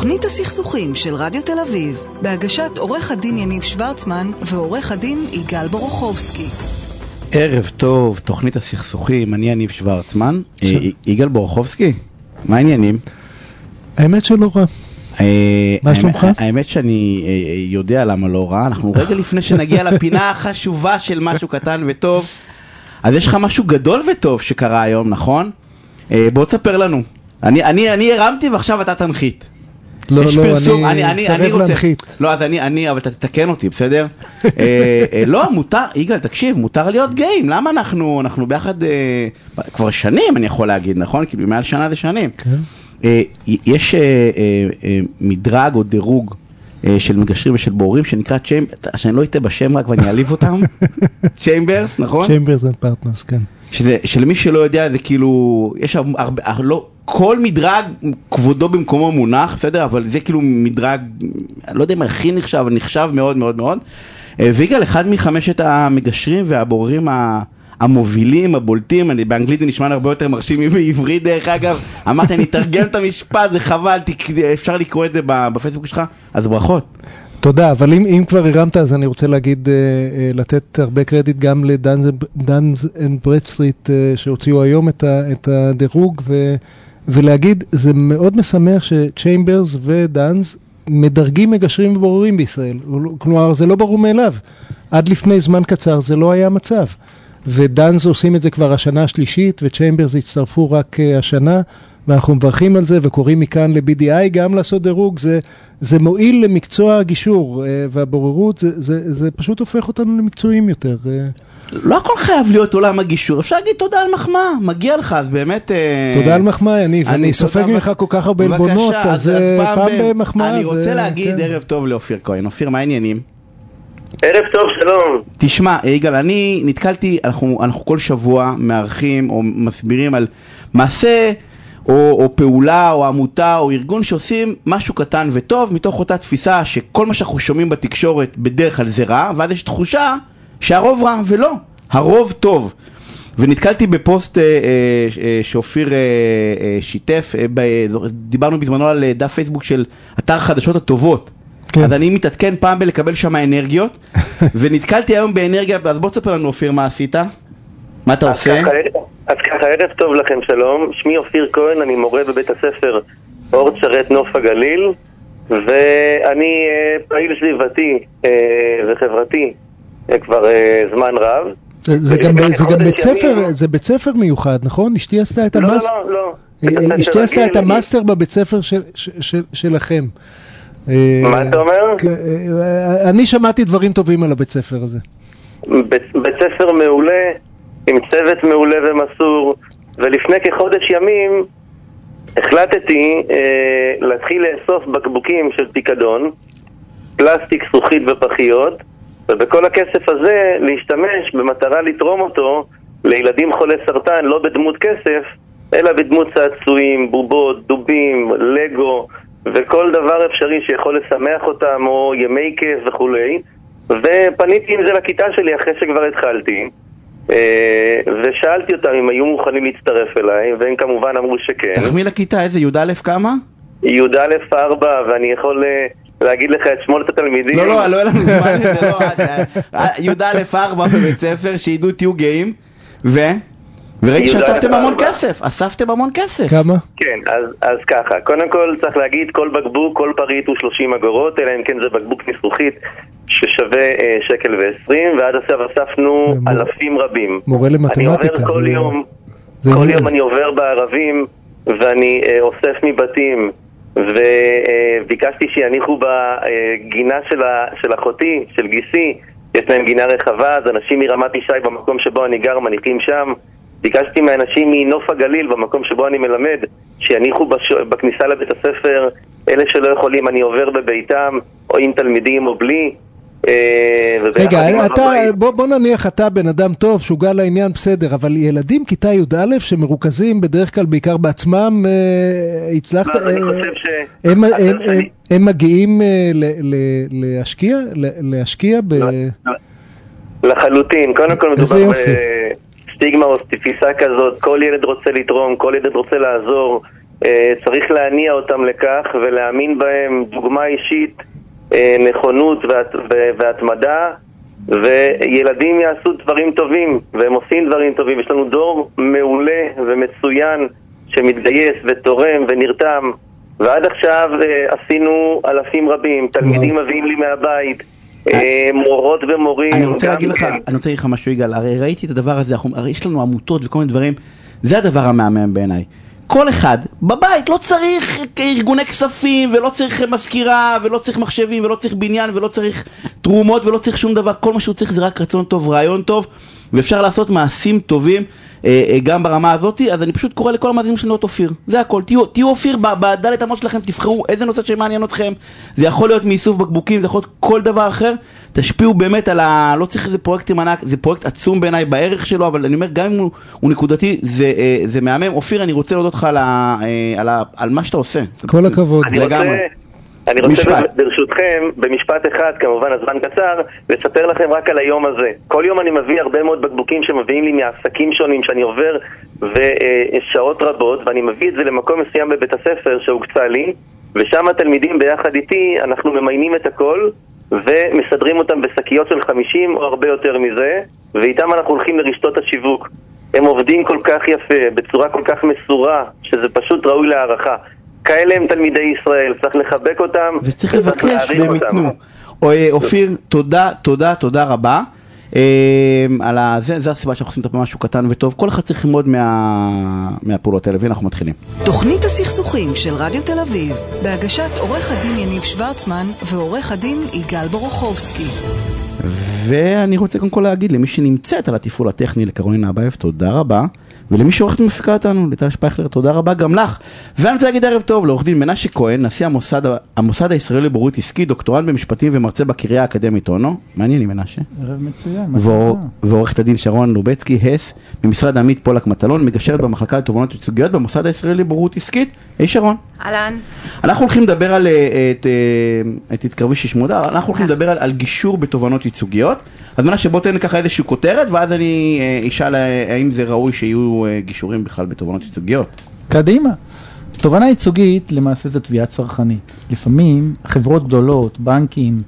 תוכנית הסכסוכים של רדיו תל אביב, בהגשת עורך הדין יניב שוורצמן ועורך הדין יגאל בורוכובסקי. ערב טוב, תוכנית הסכסוכים, אני יניב שוורצמן. שלום. אה, יגאל בורוכובסקי, מה העניינים? האמת שלא רע. אה, מה שלומך? האמת שאני אה, יודע למה לא רע, אנחנו רגע לפני שנגיע לפינה החשובה של משהו קטן וטוב, אז יש לך משהו גדול וטוב שקרה היום, נכון? בוא תספר לנו. אני- אני אני הרמתי ועכשיו אתה תנחית. לא, לא, פרסום, אני אני רוצה, להנחית. לא, אז אני, אני, אבל תתקן אותי, בסדר? אה, אה, לא, מותר, יגאל, תקשיב, מותר להיות גאים, למה אנחנו, אנחנו ביחד אה, כבר שנים, אני יכול להגיד, נכון? כאילו, מעל שנה זה שנים. כן. אה, יש אה, אה, אה, מדרג או דירוג של מגשרים ושל בוררים שנקרא צ'יימ... שאני לא אטעה בשם רק ואני אעליב אותם, צ'יימברס, נכון? Chambers and Partners, כן. שזה, שלמי שלא יודע זה כאילו, יש הר- הרבה, הר- לא, כל מדרג כבודו במקומו מונח, בסדר? אבל זה כאילו מדרג, אני לא יודע אם הכי נחשב, אבל נחשב מאוד מאוד מאוד. אה, ויגאל, אחד מחמשת המגשרים והבוררים ה... המובילים, הבולטים, אני, באנגלית זה נשמע הרבה יותר מרשים מבעברית דרך אגב, אמרתי אני אתרגם את המשפט, זה חבל, אפשר לקרוא את זה בפייסבוק שלך, אז ברכות. תודה, אבל אם, אם כבר הרמת אז אני רוצה להגיד, אה, אה, לתת הרבה קרדיט גם ל Dun's and Bradstreet אה, שהוציאו היום את, ה, את הדירוג ו, ולהגיד, זה מאוד משמח ש Chambers ו Dun's מדרגים מגשרים ובוררים בישראל, כלומר זה לא ברור מאליו, עד לפני זמן קצר זה לא היה המצב. ו Dun's עושים את זה כבר השנה השלישית ו Chambers הצטרפו רק אה, השנה ואנחנו מברכים על זה וקוראים מכאן ל-BDI גם לעשות דירוג, זה, זה מועיל למקצוע הגישור אה, והבוררות, זה, זה, זה פשוט הופך אותנו למקצועיים יותר. אה. לא הכל חייב להיות עולם הגישור, אפשר להגיד תודה על מחמאה, מגיע לך, אז באמת... אה, תודה על מחמאה, יניב, אני- אני סופג ממך כל כך הרבה עלבונות, אז אה, פעם במחמאה. אני זה- רוצה להגיד כן. ערב טוב לאופיר כהן. אופיר, מה העניינים? ערב טוב, שלום. תשמע, יגאל, אני נתקלתי, אנחנו, אנחנו כל שבוע מארחים או מסבירים על מעשה או, או פעולה או עמותה או ארגון שעושים משהו קטן וטוב מתוך אותה תפיסה שכל מה שאנחנו שומעים בתקשורת בדרך כלל זה רע, ואז יש תחושה שהרוב רע, ולא, הרוב טוב. ונתקלתי בפוסט אה, אה, אה, שאופיר אה, אה, שיתף, אה, ב- דיברנו בזמנו על אה, דף פייסבוק של אתר חדשות הטובות. כן. אז אני מתעדכן פעם בלקבל שם אנרגיות, ונתקלתי היום באנרגיה, אז בוא תספר לנו אופיר מה עשית, מה אתה עושה? אז ככה, ערב טוב לכם, שלום. שמי אופיר כהן, אני מורה בבית הספר אורט שרת נוף הגליל, ואני אה, פעיל סביבתי אה, וחברתי אה, כבר זמן רב. זה- גם- זה גם בית ספר, זה בית ספר מיוחד, נכון? אשתי עשתה את לא, המאסטר. לא, לא. בית הספר אשתי עשתה את המאסטר בבית ספר של- של- של- שלכם. מה אתה אומר? אני שמעתי דברים טובים על הבית ספר הזה. בית ספר מעולה, עם צוות מעולה ומסור, ולפני כחודש ימים החלטתי אה, להתחיל לאסוף בקבוקים של פיקדון, פלסטיק, זכוכית ופחיות, ובכל הכסף הזה להשתמש במטרה לתרום אותו לילדים חולי סרטן, לא בדמות כסף, אלא בדמות צעצועים, בובות, דובים, לגו, וכל דבר אפשרי שיכול לשמח אותם, או ימי כיף וכולי. ופניתי עם זה לכיתה שלי אחרי שכבר התחלתי, ושאלתי אותם אם היו מוכנים להצטרף אליי, והם כמובן אמרו שכן. תחמיא לכיתה, איזה י"א כמה? י"א 4, ואני יכול אה, להגיד לך את שמות התלמידים. לא, לא, לא היה לנו זמן לזה, לא, אה, אה, י"א 4 בבית ספר, שידעו תהיו גאים, ו? וראיתי י"א שאספתם המון ארבע. כסף, אספתם המון כסף. כמה? כן, אז, אז ככה, קודם כל צריך להגיד, כל בקבוק, כל פריט הוא 30 אגורות, אלא אם כן זה בקבוק מזכוכית ששווה אה, שקל ועשרים, ועד עכשיו אספנו מור- אלפים רבים. מורה אני למתמטיקה. עובר כל זה- יום, זה כל עניין. יום אני עובר בערבים, ואני אה, אוסף מבתים, וביקשתי שיניחו בגינה של, ה, של אחותי, של גיסי, יש להם גינה רחבה, אז אנשים מרמת ישי במקום שבו אני גר מניחים שם. ביקשתי מאנשים מנוף הגליל, במקום שבו אני מלמד, שיניחו בש... בכניסה לבית הספר, אלה שלא יכולים, אני עובר בביתם, או עם תלמידים או בלי. אה, רגע, עם אתה. בוא, בוא נניח אתה בן אדם טוב, שוגע לעניין, בסדר, אבל ילדים כיתה י"א שמרוכזים בדרך כלל בעיקר בעצמם, אה, הצלחת... לא, אני אה, חושב ש... הם, הם, שאני- הם, הם מגיעים אה, ל, ל, להשקיע? ל- להשקיע ב... לא, לחלוטין. קודם כל מדובר. בסטיגמה או תפיסה כזאת, כל ילד רוצה לתרום, כל ילד רוצה לעזור. אה, צריך להניע אותם לכך ולהאמין בהם, דוגמה אישית, אה, נכונות והת- ו- והתמדה, וילדים יעשו דברים טובים, והם עושים דברים טובים. יש לנו דור מעולה ומצוין שמתגייס ותורם ונרתם, ועד עכשיו אה, עשינו אלפים רבים, תלמידים מביאים לי מהבית, אה, מורות ומורים. אני רוצה להגיד לך, אני רוצה להגיד לך משהו יגאל, הרי ראיתי את הדבר הזה, יש לנו עמותות וכל מיני דברים, זה הדבר המהמם בעיניי. כל אחד בבית לא צריך ארגוני כספים ולא צריך מזכירה ולא צריך מחשבים ולא צריך בניין ולא צריך תרומות ולא צריך שום דבר, כל מה שהוא צריך זה רק רצון טוב, רעיון טוב ואפשר לעשות מעשים טובים גם ברמה הזאתי, אז אני פשוט קורא לכל המאזינים שלנו להיות אופיר, זה הכל, תהיו, תהיו אופיר בדלת אמות שלכם, תבחרו איזה נושא שמעניין אתכם, זה יכול להיות מאיסוף בקבוקים, זה יכול להיות כל דבר אחר, תשפיעו באמת על ה... לא צריך איזה פרויקטים ענק, זה פרויקט עצום בעיניי בערך שלו, אבל אני אומר, גם אם הוא, הוא נקודתי, זה, אה, זה מהמם. אופיר, אני רוצה להודות לך על, ה, אה, על, ה, על מה שאתה עושה. כל הכבוד. אני רוצה, לגמרי. אני רוצה משפט. ברשותכם, במשפט אחד, כמובן הזמן קצר, לספר לכם רק על היום הזה. כל יום אני מביא הרבה מאוד בקבוקים שמביאים לי מעסקים שונים שאני עובר ושעות רבות, ואני מביא את זה למקום מסוים בבית הספר שהוקצה לי, ושם התלמידים ביחד איתי, אנחנו ממיינים את הכל ומסדרים אותם בשקיות של 50 או הרבה יותר מזה, ואיתם אנחנו הולכים לרשתות השיווק. הם עובדים כל כך יפה, בצורה כל כך מסורה, שזה פשוט ראוי להערכה. כאלה הם תלמידי ישראל, צריך לחבק אותם. וצריך לבקש והם. ייתנו. או, אופיר, תודה, תודה, תודה רבה. אה, על ה... זה, זה הסיבה שאנחנו עושים את משהו קטן וטוב. כל אחד צריך ללמוד מה... מהפעולות האלה, ואנחנו מתחילים. תוכנית הסכסוכים של רדיו תל אביב, בהגשת עורך הדין יניב שוורצמן ועורך הדין יגאל בורוכובסקי. ואני רוצה קודם כל להגיד למי שנמצאת על התפעול הטכני, לקרולינה אבייב, תודה רבה. ולמי שעורכת ומפיקה אותנו, לטל שפייכלר, תודה רבה גם לך. ואני רוצה להגיד ערב טוב לעורך דין מנשה כהן, נשיא המוסד, המוסד הישראלי לבוררות עסקית, דוקטורנט במשפטים ומרצה בקריה האקדמית אונו. מעניין לי מנשה. ערב מצוין, מה? ועורכת הדין שרון לובצקי, הס, ממשרד עמית פולק מטלון, מגשרת במחלקה לתובענות ייצוגיות במוסד הישראלי לבוררות עסקית. היי שרון. אהלן. אנחנו הולכים לדבר על, אה, את, אה, את התקרבי ששמודה, אנחנו הולכים לדבר על, על גישור בתובענות ייצוגיות. אז מנה שבוא תן ככה איזושהי כותרת, ואז אני אה, אשאל אה, האם זה ראוי שיהיו אה, גישורים בכלל בתובענות ייצוגיות. קדימה. תובענה ייצוגית למעשה זה תביעה צרכנית. לפעמים חברות גדולות, בנקים,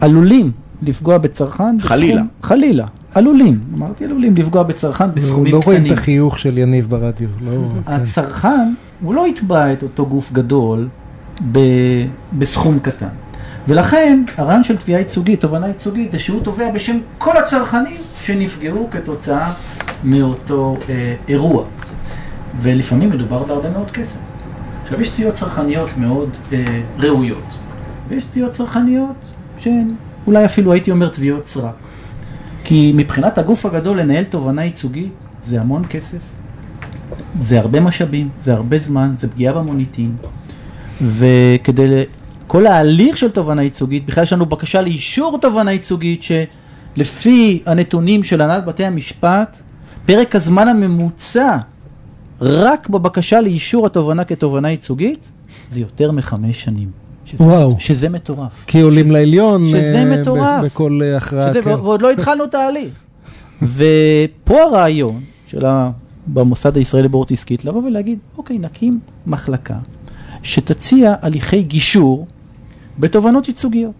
עלולים לפגוע בצרכן בסכום... חלילה. חלילה. עלולים, אמרתי עלולים לפגוע בצרכן בסכומים לא רואים קטנים. את החיוך של יניב ברדיו. לא, כן. הצרכן, הוא לא יתבע את אותו גוף גדול ב, בסכום קטן. ולכן, הרעיון של תביעה ייצוגית, תובענה ייצוגית, זה שהוא תובע בשם כל הצרכנים שנפגעו כתוצאה מאותו אה, אירוע. ולפעמים מדובר בהרבה מאוד כסף. עכשיו, יש תביעות צרכניות מאוד אה, ראויות, ויש תביעות צרכניות שהן אולי אפילו הייתי אומר תביעות סרק. כי מבחינת הגוף הגדול לנהל תובענה ייצוגית זה המון כסף, זה הרבה משאבים, זה הרבה זמן, זה פגיעה במוניטין, וכדי, כל ההליך של תובענה ייצוגית, בכלל יש לנו בקשה לאישור תובענה ייצוגית, שלפי הנתונים של הנהלת בתי המשפט, פרק הזמן הממוצע רק בבקשה לאישור התובענה כתובענה ייצוגית, זה יותר מחמש שנים. שזה, וואו. שזה מטורף. כי עולים שזה- לעליון שזה אה, מטורף. בכל אה, הכרעה. כן. ועוד לא התחלנו תהליך. ופה הרעיון של. במוסד הישראלי לבוררות עסקית, לבוא ולהגיד, אוקיי, נקים מחלקה שתציע הליכי גישור בתובענות ייצוגיות.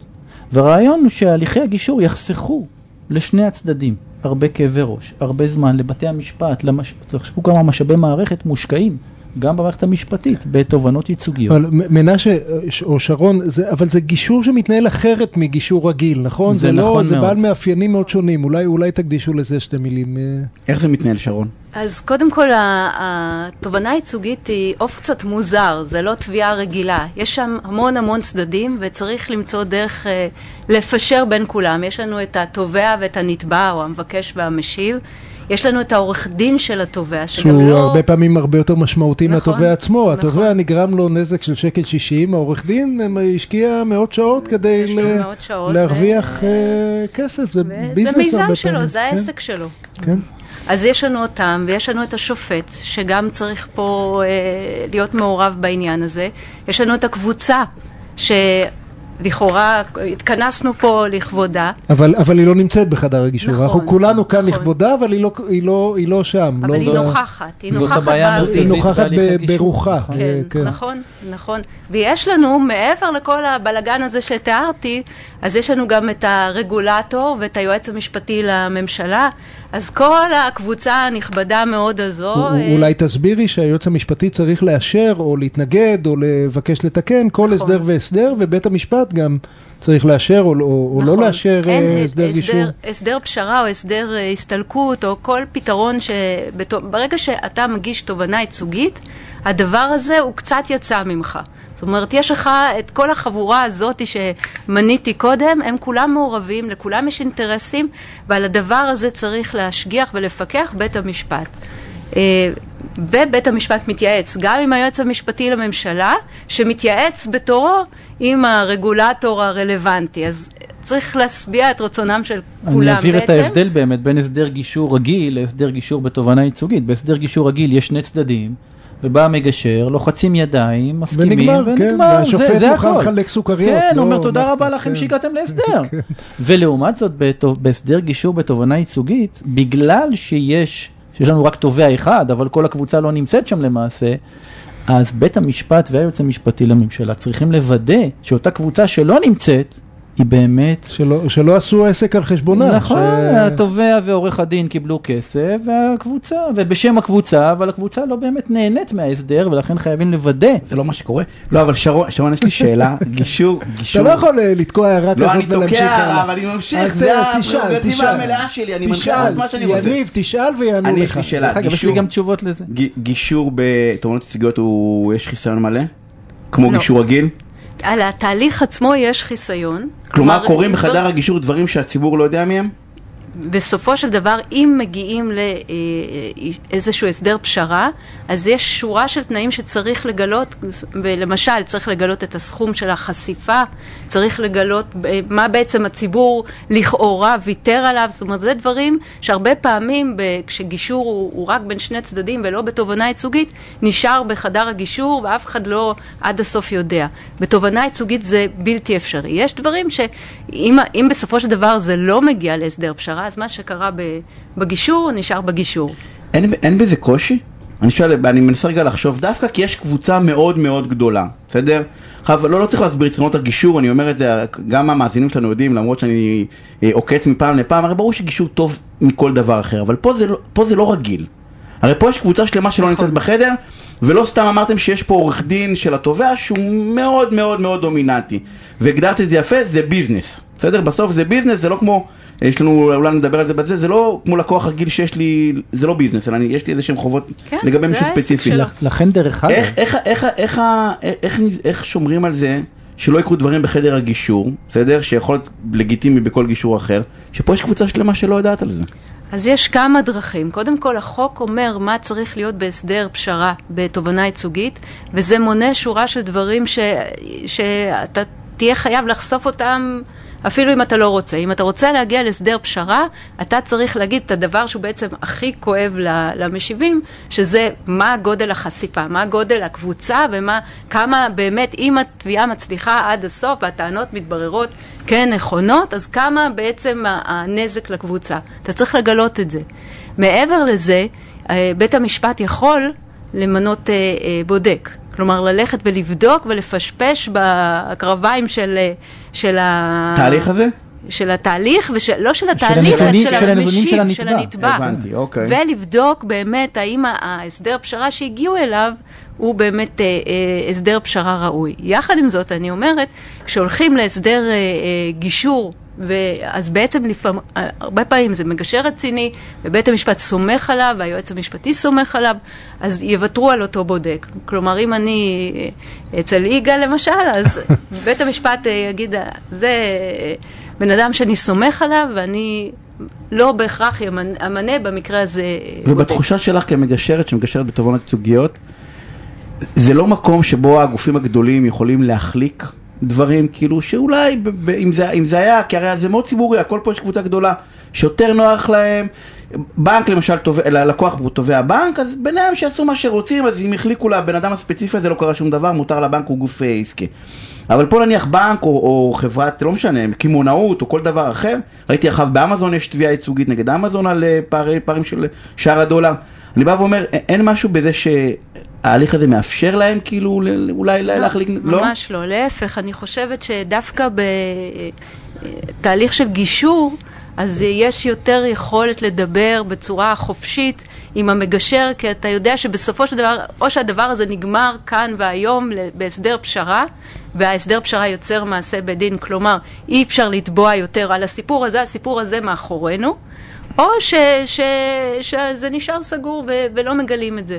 והרעיון הוא שהליכי הגישור יחסכו לשני הצדדים הרבה כאבי ראש, הרבה זמן לבתי המשפט, למש... תחשבו כמה משאבי מערכת מושקעים גם במערכת המשפטית בתובענות ייצוגיות. אבל מנשה אה, ש- או שרון, זה, אבל זה גישור שמתנהל אחרת מגישור רגיל, נכון? זה לא, נכון זה מאוד. בעל מאפיינים מאוד שונים, אולי, אולי תקדישו לזה שתי מילים. אה. איך זה מתנהל שרון? אז קודם כל, ה- התובענה הייצוגית היא עוף קצת מוזר, זה לא תביעה רגילה. יש שם המון המון צדדים, וצריך למצוא דרך אה, לפשר בין כולם. יש לנו את התובע ואת הנתבע, או המבקש והמשיב. יש לנו את העורך דין של התובע, שגם שהוא לא... הרבה פעמים הרבה יותר משמעותי נכון, מהתובע עצמו. נכון. התובע נגרם לו נזק של שקל שישים, העורך דין אה, השקיע מאות שעות כדי ל- מאות שעות, להרוויח ו- אה, כסף, זה וזה ביזנס מיזם הרבה שלו, פעמים. זה כן, העסק שלו. כן. אז יש לנו אותם, ויש לנו את השופט, שגם צריך פה אה, להיות מעורב בעניין הזה. יש לנו את הקבוצה, לכאורה התכנסנו פה לכבודה. אבל, אבל היא לא נמצאת בחדר הגישור. נכון, אנחנו כולנו כאן נכון. לכבודה, אבל היא לא, היא לא, היא לא שם. אבל לא היא ב- נוכחת, היא נוכחת באוויר. היא. נוכחת ב-. ברוחה. נכון. אה, כן, נכון, נכון. ויש לנו, מעבר לכל הבלגן הזה שתיארתי, אז יש לנו גם את הרגולטור ואת היועץ המשפטי לממשלה, אז כל הקבוצה הנכבדה מאוד הזו... אה, אולי תסבירי שהיועץ המשפטי צריך לאשר או להתנגד או לבקש לתקן כל נכון. הסדר והסדר, ובית המשפט גם צריך לאשר או, או, או לא נכון. לאשר אין אה, הסדר, הסדר גישור. הסדר פשרה או הסדר אה, הסתלקות או כל פתרון שברגע שאתה מגיש תובענה ייצוגית, הדבר הזה הוא קצת יצא ממך. זאת אומרת, יש לך את כל החבורה הזאת שמניתי קודם, הם כולם מעורבים, לכולם יש אינטרסים, ועל הדבר הזה צריך להשגיח ולפקח בית המשפט. אה, ובית המשפט מתייעץ גם עם היועץ המשפטי לממשלה, שמתייעץ בתורו עם הרגולטור הרלוונטי. אז צריך להשביע את רצונם של כולם אני אבהיר את בעצם. ההבדל באמת בין הסדר גישור רגיל להסדר גישור בתובענה ייצוגית. בהסדר גישור רגיל יש שני צדדים, ובא המגשר, לוחצים ידיים, מסכימים, ונגמר, כן, ונגמר, והשופט זה, זה מוכן הכל. לחלק סוכריות, כן, לא, אומר תודה רבה לכם כן. שהגעתם להסדר. כן. ולעומת זאת, בהסדר גישור בתובענה ייצוגית, בגלל שיש, שיש לנו רק תובע אחד, אבל כל הקבוצה לא נמצאת שם למעשה, אז בית המשפט והיועץ המשפטי לממשלה צריכים לוודא שאותה קבוצה שלא נמצאת, היא באמת... שלא, שלא עשו עסק על חשבונם. נכון, ש- התובע ועורך הדין קיבלו כסף, והקבוצה, ובשם הקבוצה, אבל הקבוצה לא באמת נהנית מההסדר, ולכן חייבים לוודא. זה לא מה שקורה? לא, אבל שרון, שרון, יש לי שאלה, גישור, גישור. אתה לא יכול אה, לתקוע הערה לא, אני כזאת ולהמשיך תוקע, הלאה. אבל אני ממשיך, זה אה, תשאל. המלאה שלי, אני מנחה את מה שאני רוצה. יניב, תשאל ויענו אני, לך. יש לי שאלה, אגב, יש לי גישור, גם תשובות לזה. גישור בתובענות ייצוגיות הוא, יש חיסיון מלא? כמו לא. גישור רגיל? על התהליך עצמו יש חיסיון. כלומר, קורים בחדר הגישור דברים שהציבור לא יודע מהם? בסופו של דבר, אם מגיעים לאיזשהו הסדר פשרה, אז יש שורה של תנאים שצריך לגלות, ולמשל, צריך לגלות את הסכום של החשיפה, צריך לגלות אה, מה בעצם הציבור לכאורה ויתר עליו, זאת אומרת, זה דברים שהרבה פעמים, כשגישור הוא, הוא רק בין שני צדדים ולא בתובענה ייצוגית, נשאר בחדר הגישור ואף אחד לא עד הסוף יודע. בתובענה ייצוגית זה בלתי אפשרי. יש דברים שאם אם בסופו של דבר זה לא מגיע להסדר פשרה, אז מה שקרה בגישור נשאר בגישור. אין, אין בזה קושי? אני שואל, אני מנסה רגע לחשוב, דווקא כי יש קבוצה מאוד מאוד גדולה, בסדר? עכשיו, לא, לא צריך להסביר את יתרונות הגישור, אני אומר את זה, גם המאזינים שלנו יודעים, למרות שאני אה, עוקץ מפעם לפעם, הרי ברור שגישור טוב מכל דבר אחר, אבל פה זה, לא- פה זה לא רגיל. הרי פה יש קבוצה שלמה שלא נמצאת בחדר, ולא סתם אמרתם שיש פה עורך דין של התובע שהוא מאוד מאוד מאוד דומיננטי. והגדרת את זה יפה, זה ביזנס. בסדר? בסוף זה ביזנס, זה לא כמו, יש לנו, אולי נדבר על זה בזה, זה לא כמו לקוח רגיל שיש לי, זה לא ביזנס, אלא אני, יש לי איזה שהם חובות כן, לגבי מישהו ספציפי. שלו. לכן דרך אגב, איך, איך, איך, איך, איך, איך, איך שומרים על זה שלא יקרו דברים בחדר הגישור, בסדר? שיכול להיות לגיטימי בכל גישור אחר, שפה יש קבוצה שלמה שלא יודעת על זה. אז יש כמה דרכים. קודם כל, החוק אומר מה צריך להיות בהסדר פשרה בתובענה ייצוגית, וזה מונה שורה של דברים ש... שאתה תהיה חייב לחשוף אותם אפילו אם אתה לא רוצה. אם אתה רוצה להגיע להסדר פשרה, אתה צריך להגיד את הדבר שהוא בעצם הכי כואב למשיבים, שזה מה גודל החשיפה, מה גודל הקבוצה ומה, כמה באמת, אם התביעה מצליחה עד הסוף והטענות מתבררות כנכונות, אז כמה בעצם הנזק לקבוצה. אתה צריך לגלות את זה. מעבר לזה, אה, בית המשפט יכול למנות אה, אה, בודק. כלומר, ללכת ולבדוק ולפשפש בקרביים של, של ה... תהליך הזה? של התהליך, ושל, לא של התהליך, אלא הנתונים- של של הנתונים המשיב, של של הנתבע. הנתבע. הבנתי, אוקיי. ולבדוק באמת האם ההסדר פשרה שהגיעו אליו הוא באמת אה, אה, הסדר פשרה ראוי. יחד עם זאת, אני אומרת, כשהולכים להסדר אה, אה, גישור, אז בעצם לפעמים, הרבה פעמים זה מגשר רציני, ובית המשפט סומך עליו, והיועץ המשפטי סומך עליו, אז יוותרו על אותו בודק. כלומר, אם אני אצל יגאל למשל, אז בית המשפט אה, יגיד, "אה, זה בן אדם שאני סומך עליו, ואני לא בהכרח אמנה במקרה הזה אה, בודק. ובתחושה שלך כמגשרת שמגשרת בתובענות ייצוגיות, זה לא מקום שבו הגופים הגדולים יכולים להחליק דברים, כאילו שאולי ב- ב- אם זה, אם זה היה, כי הרי זה מאוד ציבורי, הכל פה יש קבוצה גדולה, שיותר נוח להם, בנק למשל, תובע- ללקוח תובע בנק, אז ביניהם שיעשו מה שרוצים, אז אם החליקו לבן אדם הספציפי הזה לא קרה שום דבר, מותר לבנק הוא גוף אה, עסקי. אבל פה נניח בנק או, או חברת, לא משנה, קמעונאות או כל דבר אחר, ראיתי עכשיו באמזון יש תביעה ייצוגית נגד אמזון על אה, פערי, פערים של שער הדולר. אני בא ואומר, אין משהו בזה שההליך הזה מאפשר להם כאילו אולי לה- להחליק, לא? ממש לא, להפך, אני חושבת שדווקא בתהליך של גישור, אז יש יותר יכולת לדבר בצורה חופשית עם המגשר, כי אתה יודע שבסופו של דבר, או שהדבר הזה נגמר כאן והיום בהסדר פשרה, וההסדר פשרה יוצר מעשה בדין, כלומר, אי אפשר לתבוע יותר על הסיפור הזה, הסיפור הזה מאחורינו, או ש, ש, שזה נשאר סגור ו, ולא מגלים את זה.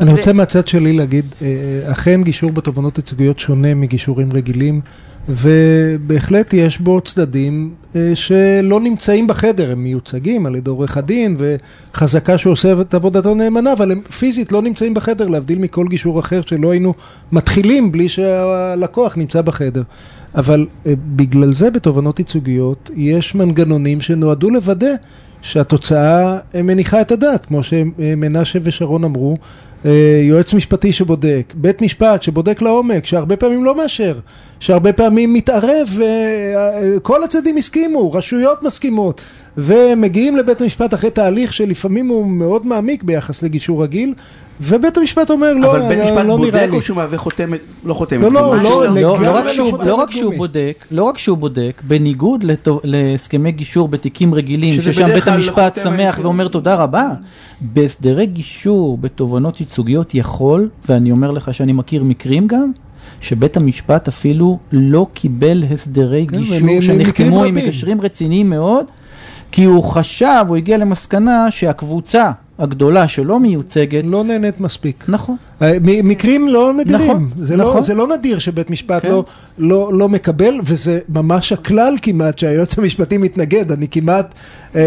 אני ו- רוצה מהצד שלי להגיד, אה, אכן גישור בתובענות ייצוגיות שונה מגישורים רגילים, ובהחלט יש בו צדדים אה, שלא נמצאים בחדר, הם מיוצגים על ידי עורך הדין, וחזקה שהוא עושה את עבודתו נאמנה, אבל הם פיזית לא נמצאים בחדר, להבדיל מכל גישור אחר שלא היינו מתחילים בלי שהלקוח נמצא בחדר. אבל אה, בגלל זה בתובענות ייצוגיות יש מנגנונים שנועדו לוודא שהתוצאה אה, מניחה את הדעת, כמו שמנשה ושרון אמרו, אה, יועץ משפטי שבודק, בית משפט שבודק לעומק, שהרבה פעמים לא מאשר, שהרבה פעמים מתערב, וכל הצדדים הסכימו, רשויות מסכימות, ומגיעים לבית המשפט אחרי תהליך שלפעמים הוא מאוד מעמיק ביחס לגישור רגיל, ובית המשפט אומר, לא, אבל בית לא, משפט לא נראה בודק לי. או שהוא מהווה חותמת, לא חותמת? לא, לא, לא, לא, לא, רק לא שהוא, לא רק שהוא. בודק, לא רק שהוא בודק, בניגוד לתו, להסכמי גישור בתיקים רגילים, ששם בית המשפט שמח. ואומר תודה רבה, בהסדרי גישור בתובענות ייצוגיות יכול, ואני אומר לך שאני מכיר מקרים גם, שבית המשפט אפילו לא קיבל הסדרי כן, גישור שנחתמו עם. מגשרים רציניים מאוד, כי הוא חשב, הוא הגיע למסקנה שהקבוצה הגדולה שלא מיוצגת, לא נהנית מספיק. נכון. אה, מקרים לא נדירים, נכון, זה, נכון. לא, זה לא נדיר שבית משפט כן. לא, לא, לא מקבל, וזה ממש הכלל כמעט שהיועץ המשפטי מתנגד, אני כמעט, אה,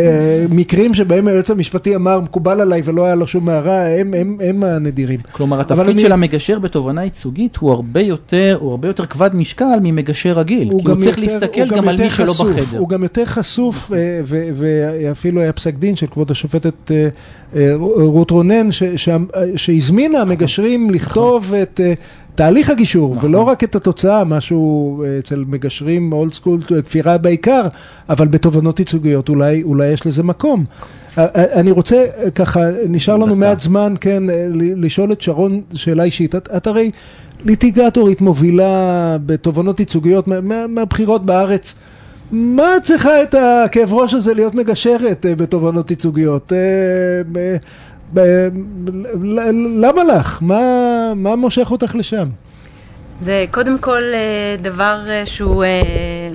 מקרים שבהם היועץ המשפטי אמר מקובל עליי ולא היה לו שום הערה, הם, הם, הם הנדירים. כלומר, התפקיד אני- של המגשר בתובענה ייצוגית הוא הרבה יותר, הוא הרבה יותר כבד משקל ממגשר רגיל, כי הוא צריך יותר- להסתכל הוא גם על יותר מי שלא בחדר. הוא גם יותר חשוף, אה, ואפילו היה פסק דין של כבוד השופטת אה, רות רונן, ש- ש- שהזמינה המגשרים לכתוב את אה, תהליך הגישור, ולא רק את התוצאה, משהו אה, אצל מגשרים אולד סקול, כפירה בעיקר, אבל בתובענות ייצוגיות אולי, אולי יש לזה מקום. אה, אה, אני רוצה אה, ככה, נשאר לנו דקה. מעט זמן, כן, אה, לשאול את שרון שאלה אישית. את, את הרי ליטיגטורית מובילה בתובענות ייצוגיות מה- מה- מהבחירות בארץ. מה את צריכה את הכאב ראש הזה להיות מגשרת אה, בתובענות ייצוגיות? אה, ל- למה לך? מה, מה מושך אותך לשם? זה קודם כל אה, דבר אה, שהוא אה,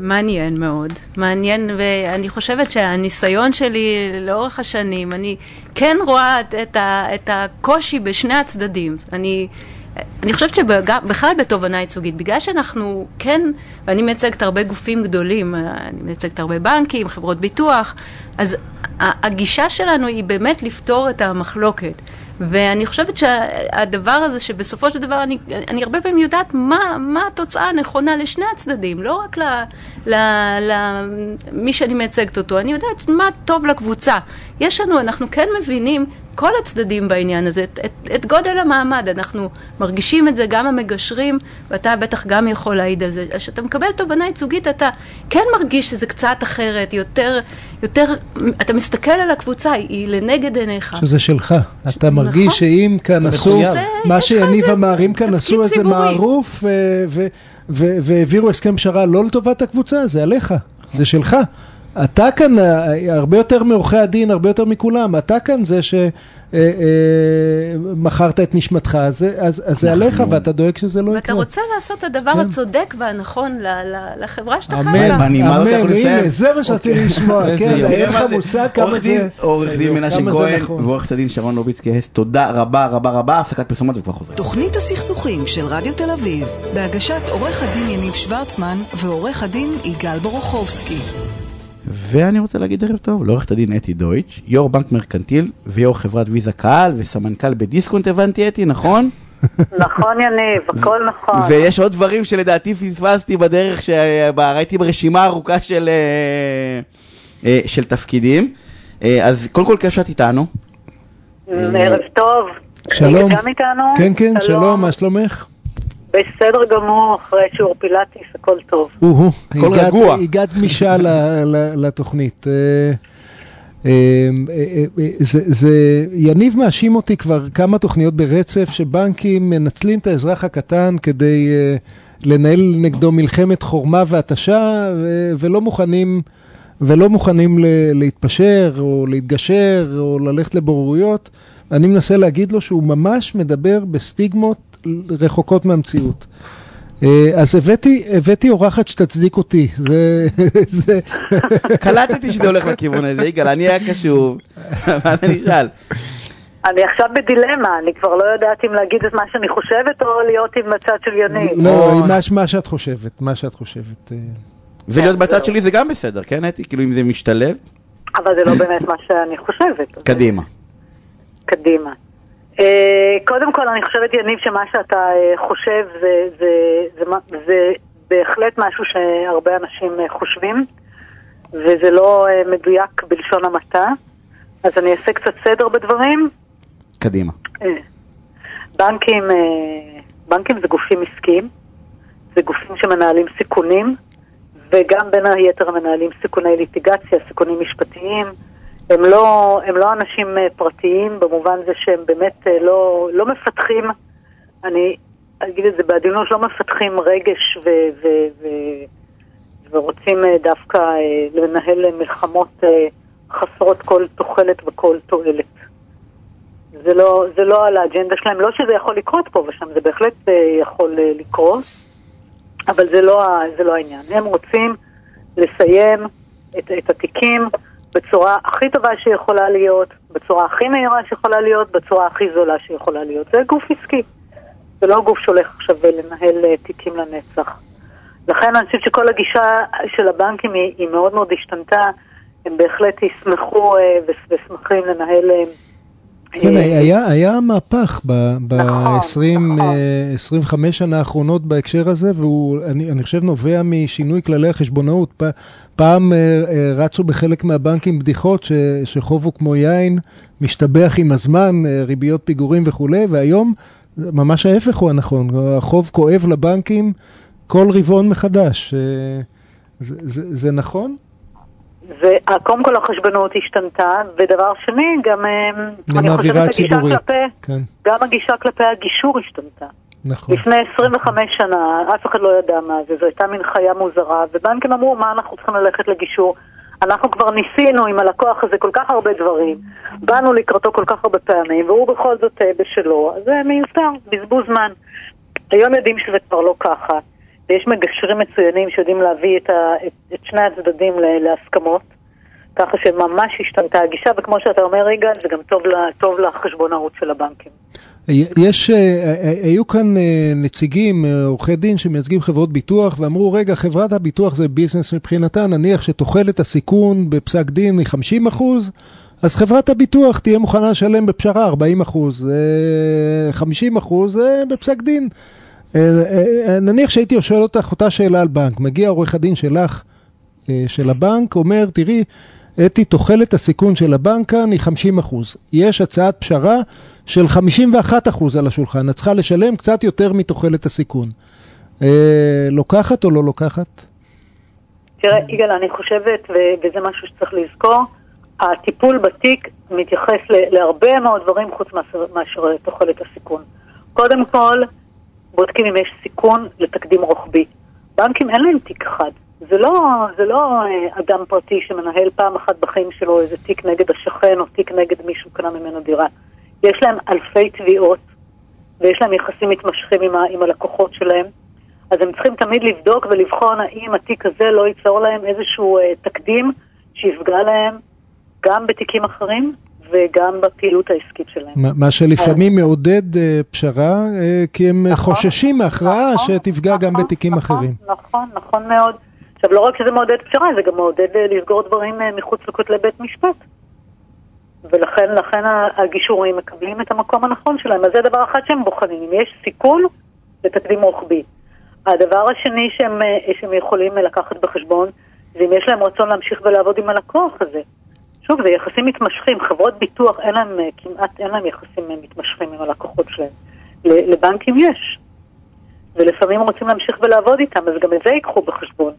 מעניין מאוד, מעניין ואני חושבת שהניסיון שלי לאורך השנים, אני כן רואה את, ה, את הקושי בשני הצדדים. אני, אני חושבת שבכלל בתובענה ייצוגית, בגלל שאנחנו כן, ואני מייצגת הרבה גופים גדולים, אני מייצגת הרבה בנקים, חברות ביטוח, אז הגישה שלנו היא באמת לפתור את המחלוקת. ואני חושבת שהדבר הזה, שבסופו של דבר אני, אני הרבה פעמים יודעת מה, מה התוצאה הנכונה לשני הצדדים, לא רק למי שאני מייצגת אותו, אני יודעת מה טוב לקבוצה. יש לנו, אנחנו כן מבינים כל הצדדים בעניין הזה, את, את, את גודל המעמד, אנחנו מרגישים את זה, גם המגשרים, ואתה בטח גם יכול להעיד על זה, כשאתה מקבל תובענה ייצוגית, אתה כן מרגיש שזה קצת אחרת, יותר, יותר, אתה מסתכל על הקבוצה, היא לנגד עיניך. שזה שלך. אתה נכון. מרגיש שאם כאן עשו, מה שיניב המערים כאן עשו איזה. מערוף אה, והעבירו הסכם פשרה לא לטובת הקבוצה, זה עליך, זה שלך. אתה כאן, אה, הרבה יותר מעורכי הדין, הרבה יותר מכולם, אתה כאן זה שמכרת את נשמתך, אז זה- אז אז זה עליך ואתה דואג שזה לא ואתה יקרה. רוצה לעשות את הדבר כן. הצודק והנכון ל- ל- לחברה שאתה חי אמן, בה. אמן, לסיים. הנה, זה מה שרציתי לשמוע, איזה כן. אין לך מושג כמה זה... עורך דין מנשה כהן נכון. ועורכת הדין שרון לוביצקי תודה רבה רבה רבה, הפסקת פרסומות וכבר חוזרים. תוכנית הסכסוכים של רדיו תל אביב, בהגשת עורך הדין יניב שוורצמן ועורך הדין יגאל בורוכובסקי. ואני רוצה להגיד ערב טוב לעורכת הדין אתי דויטש, יו"ר בנק מרקנטיל ויו"ר חברת ויזה קהל וסמנכ"ל בדיסקונט הבנתי אתי, נכון? נכון יניב, הכל נכון. ויש עוד דברים שלדעתי פספסתי בדרך שראיתי ברשימה ארוכה של, אה, אה, של תפקידים. אה, אז קודם כל כיף שאת איתנו. ערב טוב. שלום. גם איתנו? כן, כן, שלום, מה שלומך? בסדר גמור, אחרי שיעור פילאטיס, הכל טוב. הכל רגוע. הגעת גמישה לתוכנית. אה, אה, אה, זה, זה, יניב מאשים אותי כבר כמה תוכניות ברצף שבנקים מנצלים את האזרח הקטן כדי לנהל נגדו מלחמת חורמה והתשה ולא מוכנים, ולא מוכנים להתפשר או להתגשר או ללכת לבוררויות. אני מנסה להגיד לו שהוא ממש מדבר בסטיגמות רחוקות מהמציאות. אה, אז הבאתי, הבאתי אורחת שתצדיק אותי, זה, זה, קלטתי שזה הולך לכיוון הזה, יגאל, אני היה קשוב. מה אני אשאל? אני עכשיו בדילמה, אני כבר לא יודעת אם להגיד את מה שאני חושבת או להיות עם הצד של יניב. לא, מה, מה שאת חושבת, מה שאת חושבת. אה. ולהיות בצד שלי זה גם בסדר, כן, אתי? כאילו אם זה משתלב, אבל זה לא באמת מה שאני חושבת. קדימה. קדימה. אה, קודם כל, אני חושבת, יניב, שמה שאתה אה, חושב זה, זה, זה, זה בהחלט משהו שהרבה אנשים אה, חושבים, וזה לא מדויק בלשון המעטה. אז אני אעשה קצת סדר בדברים. קדימה. בנקים, בנקים זה גופים עסקיים, זה גופים שמנהלים סיכונים, וגם בין היתר מנהלים סיכוני ליטיגציה, סיכונים משפטיים. הם לא, הם לא אנשים אה, פרטיים במובן זה שהם באמת אה, לא, לא מפתחים, אני אגיד את זה בעדינות, לא מפתחים רגש ו, ו, ו, ורוצים אה, דווקא לנהל מלחמות חסרות כל תוחלת וכל תועלת. זה לא, זה לא על האג'נדה שלהם, לא שזה יכול לקרות פה ושם, זה בהחלט יכול לקרות, אבל זה לא, זה לא העניין. הם רוצים לסיים את, את התיקים בצורה הכי טובה שיכולה להיות, בצורה הכי מהירה שיכולה להיות, בצורה הכי זולה שיכולה להיות. זה גוף עסקי, זה לא גוף שהולך עכשיו לנהל אה, תיקים לנצח. לכן אני חושבת שכל הגישה של הבנקים היא, היא מאוד מאוד השתנתה, הם בהחלט ישמחו אה, וש- ושמחים לנהל... אה, כן, אה, היה, היה מהפך ב-20, נכון. 25 שנה האחרונות בהקשר הזה, והוא, אני, אני חושב, נובע משינוי כללי החשבונאות. פ, פעם אה, אה, רצו בחלק מהבנקים בדיחות ש, שחוב הוא כמו יין, משתבח עם הזמן, אה, ריביות פיגורים וכולי, והיום ממש ההפך הוא הנכון. החוב כואב לבנקים כל רבעון מחדש. אה, זה, זה, זה נכון? וקודם כל החשבנות השתנתה, ודבר שני, גם אה, אני חושבת הגישה. כלפי, כן, גם הגישה כלפי הגישור השתנתה. נכון. לפני 25 שנה, אף אחד לא ידע מה זה, זו הייתה מין חיה מוזרה, ובנקים אמרו, מה אנחנו צריכים ללכת לגישור? אנחנו כבר ניסינו עם הלקוח הזה כל כך הרבה דברים, באנו לקראתו כל כך הרבה פעמים, והוא בכל זאת אה, בשלו, אז זה מיותר, בזבוז זמן. היום יודעים שזה כבר לא ככה, ויש מגשרים מצוינים שיודעים להביא את, ה, את, את שני הצדדים להסכמות, ככה שממש השתנתה הגישה, וכמו שאתה אומר, יגאל, זה גם טוב, טוב לחשבונאות של הבנקים. יש, אה, אה, היו כאן אה, נציגים, אה, עורכי דין שמייצגים חברות ביטוח ואמרו, רגע, חברת הביטוח זה ביזנס מבחינתה, נניח שתוחלת הסיכון בפסק דין היא 50 אחוז, אז חברת הביטוח תהיה מוכנה לשלם בפשרה 40 אחוז, אה, 50 אחוז אה, בפסק דין. אה, אה, נניח שהייתי שואל אותך אותה שאלה על בנק, מגיע עורך הדין שלך, אה, של הבנק, אומר, תראי, אתי, תוחלת הסיכון של הבנק כאן היא 50 אחוז. יש הצעת פשרה של 51 אחוז על השולחן, את צריכה לשלם קצת יותר מתוחלת הסיכון. לוקחת או לא לוקחת? תראה, יגאל, אני חושבת, וזה משהו שצריך לזכור, הטיפול בתיק מתייחס להרבה מאוד דברים חוץ מאשר תוחלת הסיכון. קודם כל, בודקים אם יש סיכון לתקדים רוחבי. בנקים אין להם תיק אחד. זה לא, זה לא אה, אדם פרטי שמנהל פעם אחת בחיים שלו איזה תיק נגד השכן או תיק נגד מישהו קנה ממנו דירה. יש להם אלפי תביעות ויש להם יחסים מתמשכים עם, ה- עם הלקוחות שלהם. אז הם צריכים תמיד לבדוק ולבחון האם התיק הזה לא ייצור להם איזשהו אה, תקדים שיפגע להם גם בתיקים אחרים וגם בפעילות העסקית שלהם. מה מה שלפעמים מעודד אה, פשרה, אה, כי הם נכון, חוששים מהכרעה נכון, שתפגע גם נכון, בתיקים נכון, אחרים. נכון, נכון מאוד. עכשיו, לא רק שזה מעודד פשרה, זה גם מעודד אה, לסגור דברים אה, מחוץ לכותלי בית משפט. ולכן לכן הגישורים מקבלים את המקום הנכון שלהם. אז זה דבר אחד שהם בוחנים, אם יש סיכון לתקדים רוחבי. הדבר השני שהם, אה, שהם יכולים אה, לקחת בחשבון, זה אם יש להם רצון להמשיך ולעבוד עם הלקוח הזה. שוב, זה יחסים מתמשכים, חברות ביטוח אין להם, אה, כמעט אין להם יחסים אה, מתמשכים עם הלקוחות שלהם. לבנקים יש, ולפעמים רוצים להמשיך ולעבוד איתם, אז גם את זה ייקחו בחשבון.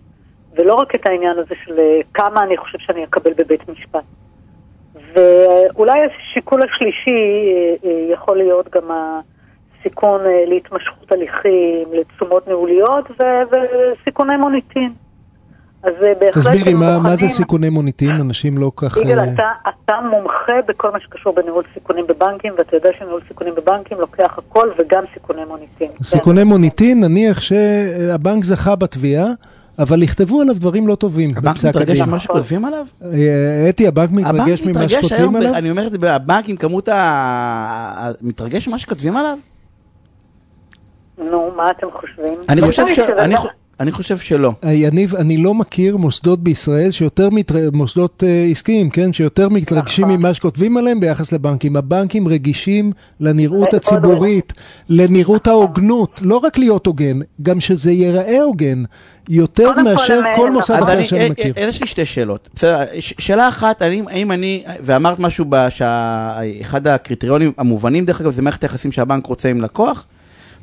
ולא רק את העניין הזה של אה, כמה אני חושב שאני אקבל בבית משפט. ואולי השיקול השלישי יכול להיות גם הסיכון להתמשכות הליכים, לתשומות ניהוליות ו- וסיכוני מוניטין. אז אה, בהחלט... תסבירי, מה, מה זה סיכוני מוניטין? אנשים לא כך... יגאל, אה, אתה, אתה מומחה בכל מה שקשור בניהול סיכונים בבנקים, ואתה יודע שניהול סיכונים בבנקים לוקח הכל וגם סיכוני מוניטין. סיכוני מוניטין, נניח שהבנק זכה בתביעה, אבל יכתבו עליו דברים לא טובים הבנק מתרגש. ממה שכותבים עליו? אה, אתי, הבנק מתרגש ממה שכותבים עליו? אני אומר את זה, הבנק עם כמות ה... מתרגש ממה שכותבים עליו? נו, מה אתם חושבים? אני חושב ודאי ש- אני חו- אני חושב שלא. אה, יניב, אני לא מכיר מוסדות בישראל שיותר, מתר... מוסדות אה, עסקיים, כן, שיותר מתרגשים נכון. ממה שכותבים עליהם ביחס לבנקים. הבנקים רגישים לנראות מאוד הציבורית, לנראות ההוגנות, לא רק להיות הוגן, גם שזה ייראה הוגן, יותר מאשר כל מוסד אז אחר אני, שאני אה, מכיר. אה, יש לי שתי שאלות. בסדר, שאלה אחת, האם אני, ואמרת משהו, שאחד הקריטריונים המובנים, דרך אגב, זה מערכת היחסים שהבנק רוצה עם לקוח,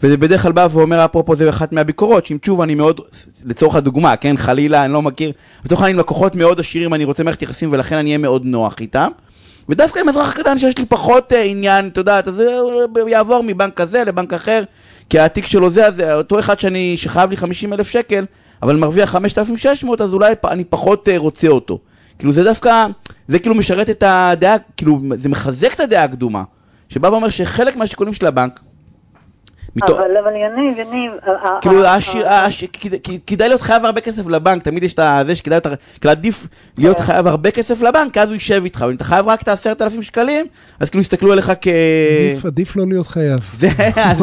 וזה בדרך כלל בא ואומר, אפרופו זה אחת מהביקורות, שאם תשוב אני מאוד, לצורך הדוגמה, כן, חלילה, אני לא מכיר, לצורך העניין לקוחות מאוד עשירים, אני רוצה מערכת יחסים ולכן אני אהיה מאוד נוח איתם. ודווקא עם אזרח קטן שיש לי פחות אה, עניין, את יודעת, אז הוא יעבור מבנק כזה לבנק אחר, כי התיק שלו זה, אז אותו אחד שאני, שחייב לי 50 אלף שקל, אבל מרוויח 5,600, אז אולי אני פחות אה, רוצה אותו. כאילו זה דווקא, זה כאילו משרת את הדעה, כאילו זה מחזק את הדעה הקדומה, שבא ואומר שחלק מהשיקולים של הבנק, מתוך- אבל, אבל יניב, יניב... כאילו כדאי- כדאי להיות חייב הרבה כסף לבנק, תמיד יש את זה שכדאי יותר- כאילו עדיף להיות כן. חייב הרבה כסף לבנק, אז הוא יישב איתך, אבל אם אתה חייב רק את העשרת אלפים שקלים, אז כאילו יסתכלו עליך כ... עדיף- עדיף לא להיות חייב. זה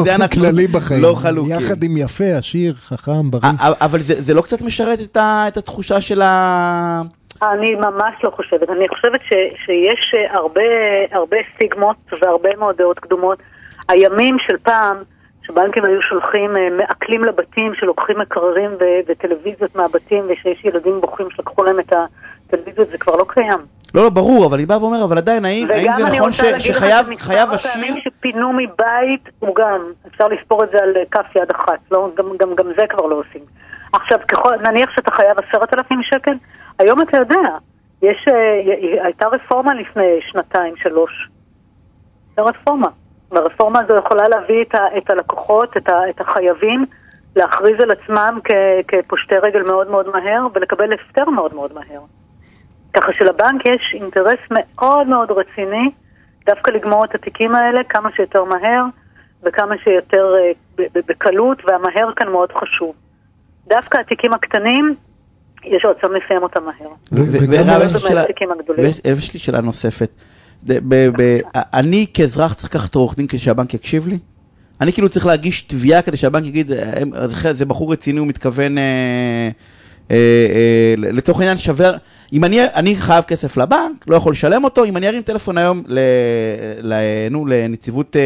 זה אנחנו כללי בחיים. לא חלוקים. יחד עם יפה, עשיר, חכם, בריא. א- אבל זה זה לא קצת משרת את ה- את התחושה של ה... אני ממש לא חושבת. אני חושבת ש, שיש הרבה, הרבה סטיגמות והרבה מאוד דעות קדומות. הימים של פעם, שבנקים היו שולחים אה, מעקלים לבתים, שלוקחים מקררים ו- וטלוויזיות מהבתים, ושיש ילדים בוכים שלקחו להם את הטלוויזיות, זה כבר לא קיים. לא, לא, ברור, אבל אני בא ואומר, אבל עדיין, האם האם וגם זה אני נכון רוצה ש- להגיד לך שחייב שמספר חייב הפעמים עשיר... שפינו מבית הוא גם, אפשר לספור את זה על אה, כף יד אחת, לא, גם, גם, גם זה כבר לא עושים. עכשיו, ככל, נניח שאתה חייב עשרת אלפים שקל, היום אתה יודע, יש, אה, הייתה רפורמה לפני שנתיים, שלוש. הייתה רפורמה. והרפורמה הזו יכולה להביא את, ה, את הלקוחות, את, ה, את החייבים, להכריז על עצמם כ, כפושטי רגל מאוד מאוד מהר ולקבל הפטר מאוד מאוד מהר. ככה שלבנק יש אינטרס מאוד מאוד רציני דווקא לגמור את התיקים האלה כמה שיותר מהר וכמה שיותר אה, ב- ב- בקלות, והמהר כאן מאוד חשוב. דווקא התיקים הקטנים, יש רצון לסיים אותם מהר. ו- ו- וגם יש לי שאלה נוספת. אני כאזרח צריך לקחת עורך דין כדי שהבנק יקשיב לי? אני כאילו צריך להגיש תביעה כדי שהבנק יגיד, "אה, זה- בחור רציני, הוא מתכוון, אה, אה, אה, לצורך העניין שווה, אם אני, אני חייב כסף לבנק, לא יכול לשלם אותו, אם אני ארים טלפון היום ל, ל, נו, לנציבות, אה,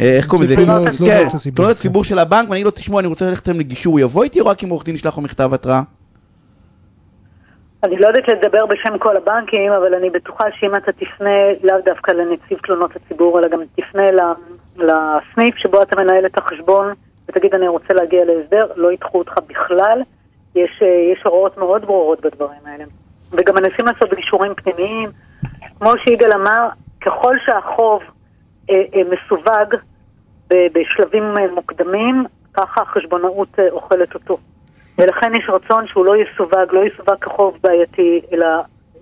אה, איך קוראים לזה? תלונות כן, הציבור. של הבנק, ואני אגיד לו, תשמעו, אני רוצה ללכת לגישור, הוא יבוא איתי או רק אם עורך דין ישלח לו מכתב התראה? אני לא יודעת לדבר בשם כל הבנקים, אבל אני בטוחה שאם אתה תפנה לאו דווקא לנציב תלונות הציבור, אלא גם תפנה לסניף שבו אתה מנהל את החשבון, ותגיד אני רוצה להגיע להסדר, לא ידחו אותך בכלל. יש, יש הוראות מאוד ברורות בדברים האלה. וגם מנסים לעשות גישורים פנימיים. כמו שיגאל אמר, ככל שהחוב אה, אה, מסווג בשלבים אה, מוקדמים, ככה החשבונאות אה, אוכלת אותו. ולכן יש רצון שהוא לא יסווג, לא יסווג כחוב בעייתי, אלא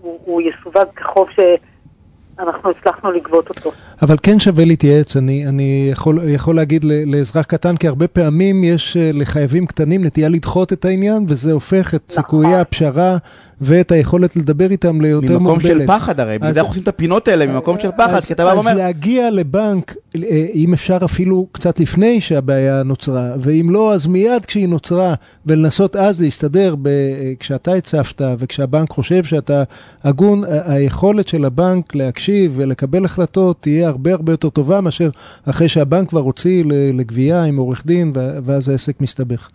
הוא, הוא יסווג כחוב שאנחנו הצלחנו לגבות אותו. אבל כן שווה להתייעץ, אני, אני יכול, יכול להגיד לאזרח קטן, כי הרבה פעמים יש אה, לחייבים קטנים נטייה לדחות את העניין, וזה הופך את נכון. סיכויי הפשרה ואת היכולת לדבר איתם ליותר מוגבלת. ממקום של פחד הרי, בגלל אז- זה אנחנו עושים את הפינות האלה, ממקום של פחד, אז- כי אתה בא אז ואומר, להגיע לבנק, אה, אם אפשר אפילו קצת לפני שהבעיה נוצרה, ואם לא, אז מיד כשהיא נוצרה, ולנסות אז להסתדר ב, אה, כשאתה הצפת וכשהבנק חושב שאתה הגון, היכולת של הבנק להקשיב ולקבל החלטות תהיה הרבה הרבה יותר טובה מאשר אחרי שהבנק כבר הוציא לגבייה עם עורך דין, ואז העסק מסתבך.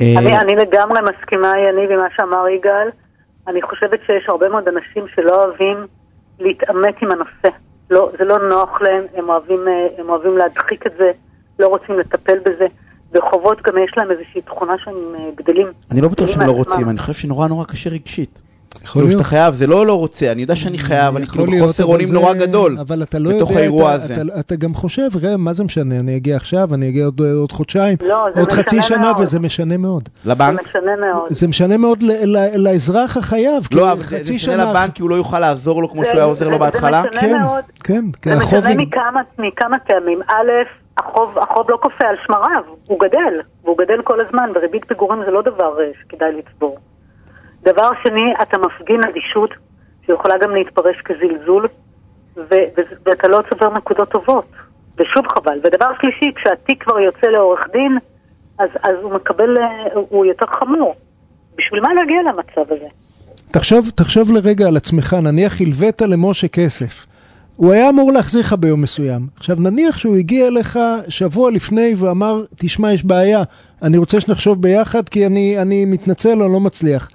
אה, אני לגמרי מסכימה, יניב, עם מה שאמר יגאל. אני חושבת שיש הרבה מאוד אנשים שלא אוהבים להתעמת עם הנושא. לא, זה לא נוח להם, הם אוהבים, אה, הם אוהבים להדחיק את זה, לא רוצים לטפל בזה. בחובות גם יש להם איזושהי תכונה שהם אה, גדלים. אני לא בטוח שהם לא. רוצים, אני חושב שנורא נורא קשה רגשית. יכול כאילו להיות. שאתה חייב, זה לא לא רוצה, אני יודע שאני חייב, אני יכול כאילו להיות, בחוסר אונים זה- נורא גדול. אבל אתה לא בתוך יודע, האירוע אתה, הזה. אתה, אתה גם חושב, ראה, מה זה משנה, אני אגיע עכשיו, אני אגיע עוד, עוד חודשיים, לא, זה עוד חצי משנה שנה, מאוד. וזה משנה מאוד. זה לבנק? משנה מאוד. זה משנה מאוד ל, ל, לאזרח החייב, כי לא, אבל זה זה משנה שנה... לבנק כי הוא לא יוכל לעזור לו כמו זה- שהוא היה עוזר לו זה- בהתחלה. זה כן, מאוד. כן, זה החוב... משנה מכמה, טעמים. א', החוב, החוב לא קופא על שמריו, הוא גדל, והוא גדל כל הזמן, וריבית פיגורים זה לא דבר אה, שכדאי לצבור. דבר שני, אתה מפגין אדישות, שיכולה גם להתפרש כזלזול, ו- ו- ואתה לא צובר נקודות טובות, ושוב חבל. ודבר שלישי, כשהתיק כבר יוצא לעורך דין, אז, אז הוא מקבל, הוא יותר חמור. בשביל מה להגיע למצב הזה? תחשוב, תחשוב לרגע על עצמך, נניח הלווית למשה כסף. הוא היה אמור להחזיר לך ביום מסוים. עכשיו נניח שהוא הגיע אליך שבוע לפני ואמר, תשמע, יש בעיה, אני רוצה שנחשוב ביחד כי אני, אני מתנצל, אני לא מצליח.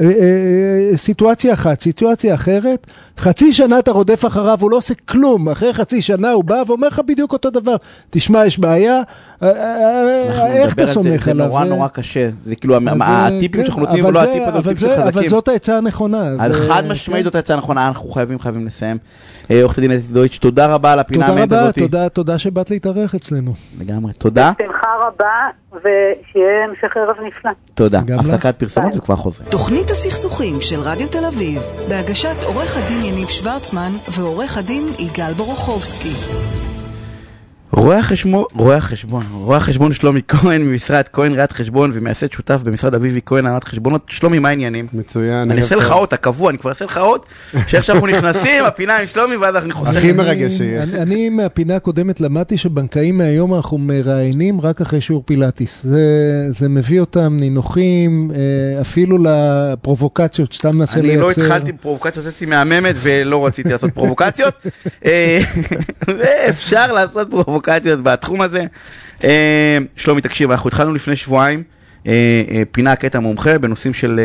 אה, אה, סיטואציה אחת, סיטואציה אחרת, חצי שנה אתה רודף אחריו, הוא לא עושה כלום, אחרי חצי שנה הוא בא ואומר לך בדיוק אותו דבר, תשמע, יש בעיה, אה, אה, אה, איך אתה זה, סומך זה עליו? נורא אה? נורא קשה, זה כאילו אה, הטיפים כן, שאנחנו נותנים, אבל ולא זה- הטיפ הזה, אבל טיפים זה- של אבל חזקים. זאת העצה הנכונה. אז חד משמעית כן. זאת ההצעה הנכונה, אנחנו חייבים חייבים לסיים. אה, עורכת הדין אתי דויטש, תודה רבה על הפינה תודה המאת רבה, הזאתי. תודה, תודה שבאת להתארח אצלנו. לגמרי. תודה, שמחה רבה, ושיהיה המשך ערב נפלא. תודה. הפסקת פרסומות. וכבר חוזרים. תוכנית הסכסוכים של רדיו תל אביב, בהגשת עורך הדין יניב שוורצמן ועורך הדין יגאל בורוכובסקי. רואה החשבון, רואה החשבון, רואה החשבון שלומי כהן ממשרד כהן ראיית חשבון ומייסד שותף במשרד אביבי כהן הנהלת חשבונות. שלומי, מה העניינים? מצוין. אני אעשה לך. אות, הקבוע, אני כבר אעשה לך אות, שאיך שאנחנו נכנסים, הפינה עם שלומי, ואז אני חוזר. הכי אני- מרגש שיש. אני, אני מהפינה הקודמת למדתי שבנקאים מהיום אנחנו מראיינים רק אחרי שיעור פילאטיס. זה, זה מביא אותם נינוחים, אה, אפילו לפרובוקציות שאתה מנסה אני לייצר. לא התחלתי פרובוקציות, יצאתי מהממת ולא רציתי לעשות פרובוקציות. אה, ואפשר לעשות פרובוקציות בתחום הזה. אה, שלומי, תקשיב, אנחנו התחלנו לפני שבועיים. אה, אה, פינה קטע מומחה בנושאים של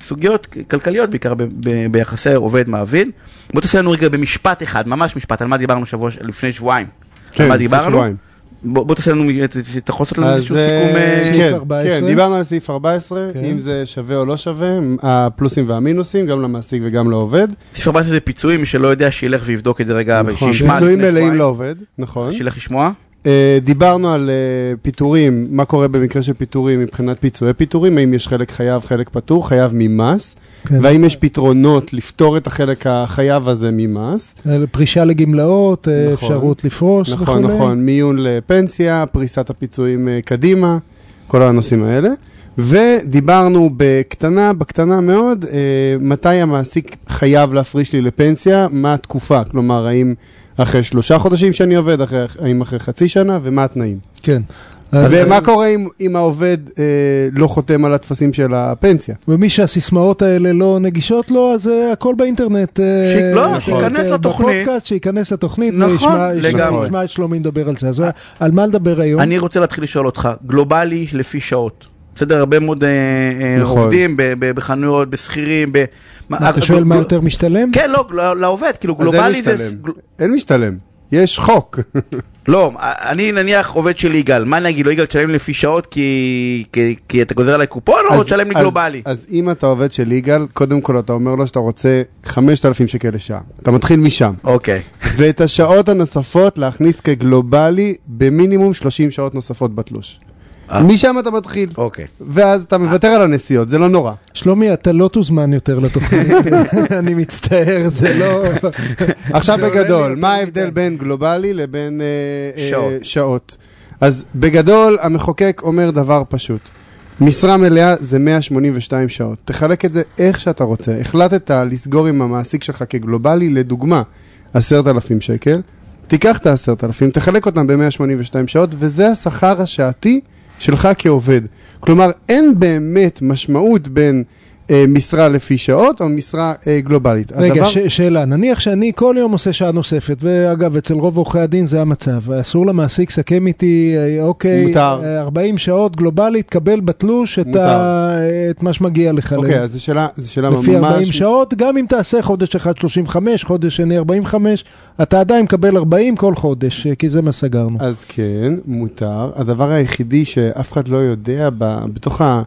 סוגיות כלכליות, בעיקר ב- ב- ביחסי עובד-מעביד. בוא תעשה לנו רגע במשפט אחד, ממש משפט, על מה דיברנו שבוע, לפני שבועיים. כן, מה לפני דיברנו? שבועיים. בוא בוא תעשה לנו, אתה יכול לעשות לנו איזשהו אה, סיכום? אה, סעיף כן, 14? כן, דיברנו על סעיף 14, כן. אם זה שווה או לא שווה, הפלוסים והמינוסים, גם למעסיק וגם לעובד. סעיף 14 זה פיצויים, מי שלא יודע, שילך ויבדוק את זה רגע, נכון, שישמע פיצויים לפני מלאים שבועיים. לעובד, נכון. שילך לשמוע. אה, דיברנו על אה, פיטורים, מה קורה במקרה של פיטורים מבחינת פיצויי פיטורים, האם יש חלק חייב, חלק פטור, חייב ממס, כן. והאם יש פתרונות לפתור את החלק החייב הזה ממס. אה, פרישה לגמלאות, נכון. אפשרות לפרוש נכון, וכולי. נכון, מיון לפנסיה, פריסת הפיצויים קדימה, כל הנושאים האלה. ודיברנו בקטנה, בקטנה מאוד, מתי המעסיק חייב להפריש לי לפנסיה, מה התקופה, כלומר, האם אחרי שלושה חודשים שאני עובד, אחרי, האם אחרי חצי שנה, ומה התנאים. כן. אז- ומה קורה אם, אם העובד אה, לא חותם על הטפסים של הפנסיה? ומי שהסיסמאות האלה לא נגישות לו, אז אה, הכל באינטרנט. אה, שיק- לא, אה, שייכנס אה, לתוכנית. בפודקאסט, שייכנס לתוכנית, נכון, וישמע- לגמרי. ישמע את שלומי מדבר על זה. אז על מה לדבר היום? אני רוצה להתחיל לשאול אותך, גלובלי לפי שעות. בסדר, הרבה מאוד אה, אה, נכון. עובדים ב- ב- בחנויות, בשכירים, ב... מה, אתה שואל מה יותר משתלם? כן, לא, לא- לעובד, כאילו גלובלי זה... אין משתלם, יש חוק. לא, אני נניח עובד של יגאל, מה אני אגיד לו, יגאל תשלם לפי שעות כי כי- כי אתה גוזר עליי קופון או אז- תשלם לי אז- גלובלי? אז אם אתה עובד של יגאל, קודם כל אתה אומר לו שאתה רוצה 5,000 שקל לשעה. אתה מתחיל משם. אוקיי. ואת השעות הנוספות להכניס כגלובלי במינימום 30 שעות נוספות בתלוש. אה. משם אתה מתחיל. אוקיי. ואז אתה מוותר על הנסיעות, זה לא נורא. שלומי, אתה לא תוזמן יותר לתוכנית, אני מצטער, זה לא... עכשיו בגדול, מה. ההבדל בין גלובלי לבין אה, אה. שעות? אז בגדול, המחוקק אומר דבר פשוט. משרה מלאה זה 182 שעות. תחלק את זה איך שאתה רוצה. החלטת לסגור עם המעסיק שלך כגלובלי, לדוגמה, 10,000 שקל, תיקח את ה-10,000, תחלק אותם ב-182 שעות, וזה השכר השעתי שלך כעובד. כלומר, אין באמת משמעות בין משרה לפי שעות או משרה אה, גלובלית. רגע, הדבר- ש- שאלה, נניח שאני כל יום עושה שעה נוספת, ואגב, אצל רוב עורכי הדין זה המצב, אסור למעסיק לסכם איתי, אה, אוקיי, מותר. אה, 40 שעות גלובלית, קבל בתלוש את. ה... את מה שמגיע לך. אוקיי, ל- אז זו שאלה, זו שאלה ממש... לפי 40 שעות, גם אם תעשה חודש אחד 35, חודש שני 45, אתה עדיין מקבל 40 כל חודש, אה, כי זה מה סגרנו. אז כן, מותר. הדבר היחידי שאף אחד לא יודע ב, בתוך ה,